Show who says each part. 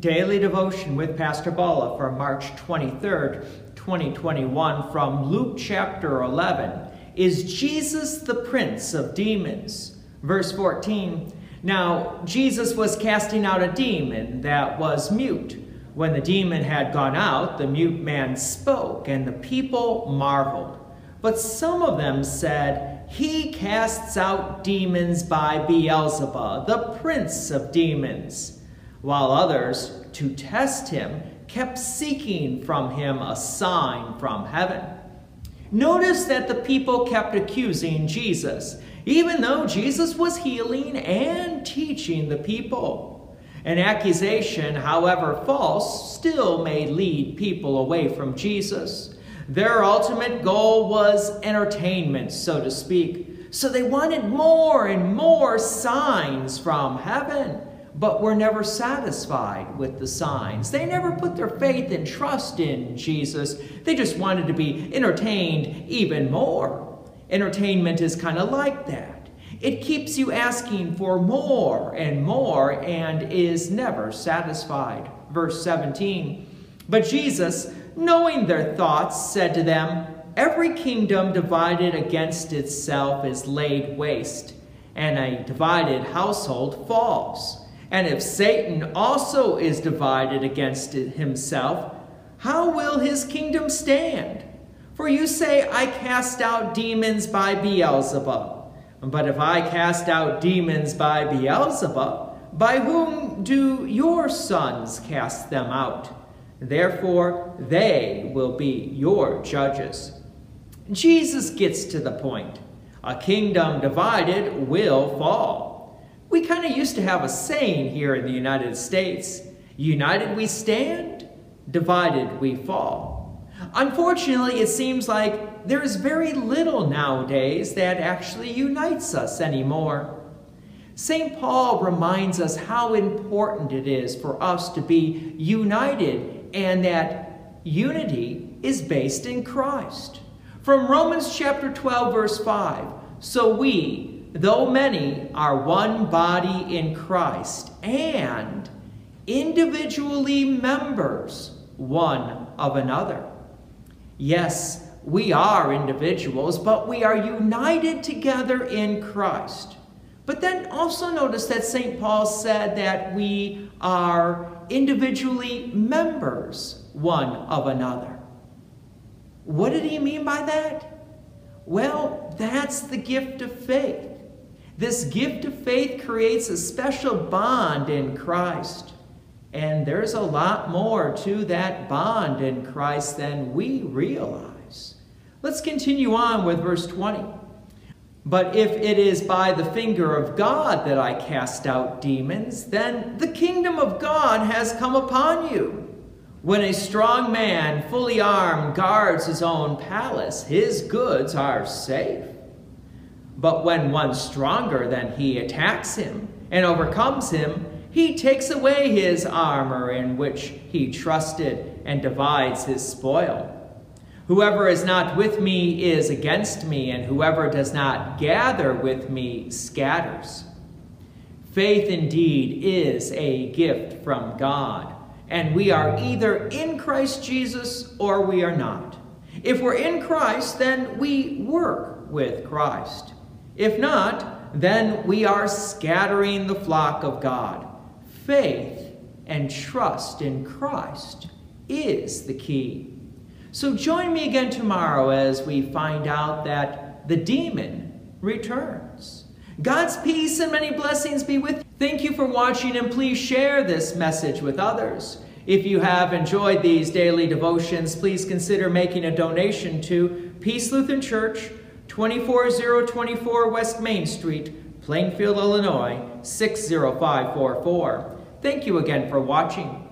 Speaker 1: Daily Devotion with Pastor Bala for March 23rd, 2021 from Luke chapter 11. Is Jesus the Prince of Demons? Verse 14. Now, Jesus was casting out a demon that was mute. When the demon had gone out, the mute man spoke, and the people marveled. But some of them said, He casts out demons by Beelzebub, the prince of demons while others, to test him, kept seeking from him a sign from heaven. Notice that the people kept accusing Jesus, even though Jesus was healing and teaching the people. An accusation, however false, still may lead people away from Jesus. Their ultimate goal was entertainment, so to speak. So they wanted more and more signs from heaven but were never satisfied with the signs. They never put their faith and trust in Jesus. They just wanted to be entertained even more. Entertainment is kind of like that. It keeps you asking for more and more and is never satisfied. Verse 17. But Jesus, knowing their thoughts, said to them, Every kingdom divided against itself is laid waste, and a divided household falls. And if Satan also is divided against himself, how will his kingdom stand? For you say, I cast out demons by Beelzebub. But if I cast out demons by Beelzebub, by whom do your sons cast them out? Therefore, they will be your judges. Jesus gets to the point. A kingdom divided will fall. We kind of used to have a saying here in the United States united we stand, divided we fall. Unfortunately, it seems like there is very little nowadays that actually unites us anymore. St. Paul reminds us how important it is for us to be united and that unity is based in Christ. From Romans chapter 12, verse 5, so we, though many are one body in Christ and individually members one of another. Yes, we are individuals, but we are united together in Christ. But then also notice that St. Paul said that we are individually members one of another. What did he mean by that? Well, that's the gift of faith. This gift of faith creates a special bond in Christ. And there's a lot more to that bond in Christ than we realize. Let's continue on with verse 20. But if it is by the finger of God that I cast out demons, then the kingdom of God has come upon you. When a strong man, fully armed, guards his own palace, his goods are safe. But when one stronger than he attacks him and overcomes him, he takes away his armor in which he trusted and divides his spoil. Whoever is not with me is against me, and whoever does not gather with me scatters. Faith indeed is a gift from God, and we are either in Christ Jesus or we are not. If we're in Christ, then we work with Christ. If not, then we are scattering the flock of God. Faith and trust in Christ is the key. So join me again tomorrow as we find out that the demon returns. God's peace and many blessings be with you. Thank you for watching and please share this message with others. If you have enjoyed these daily devotions, please consider making a donation to Peace Lutheran Church, 24024 West Main Street, Plainfield, Illinois, 60544. Thank you again for watching.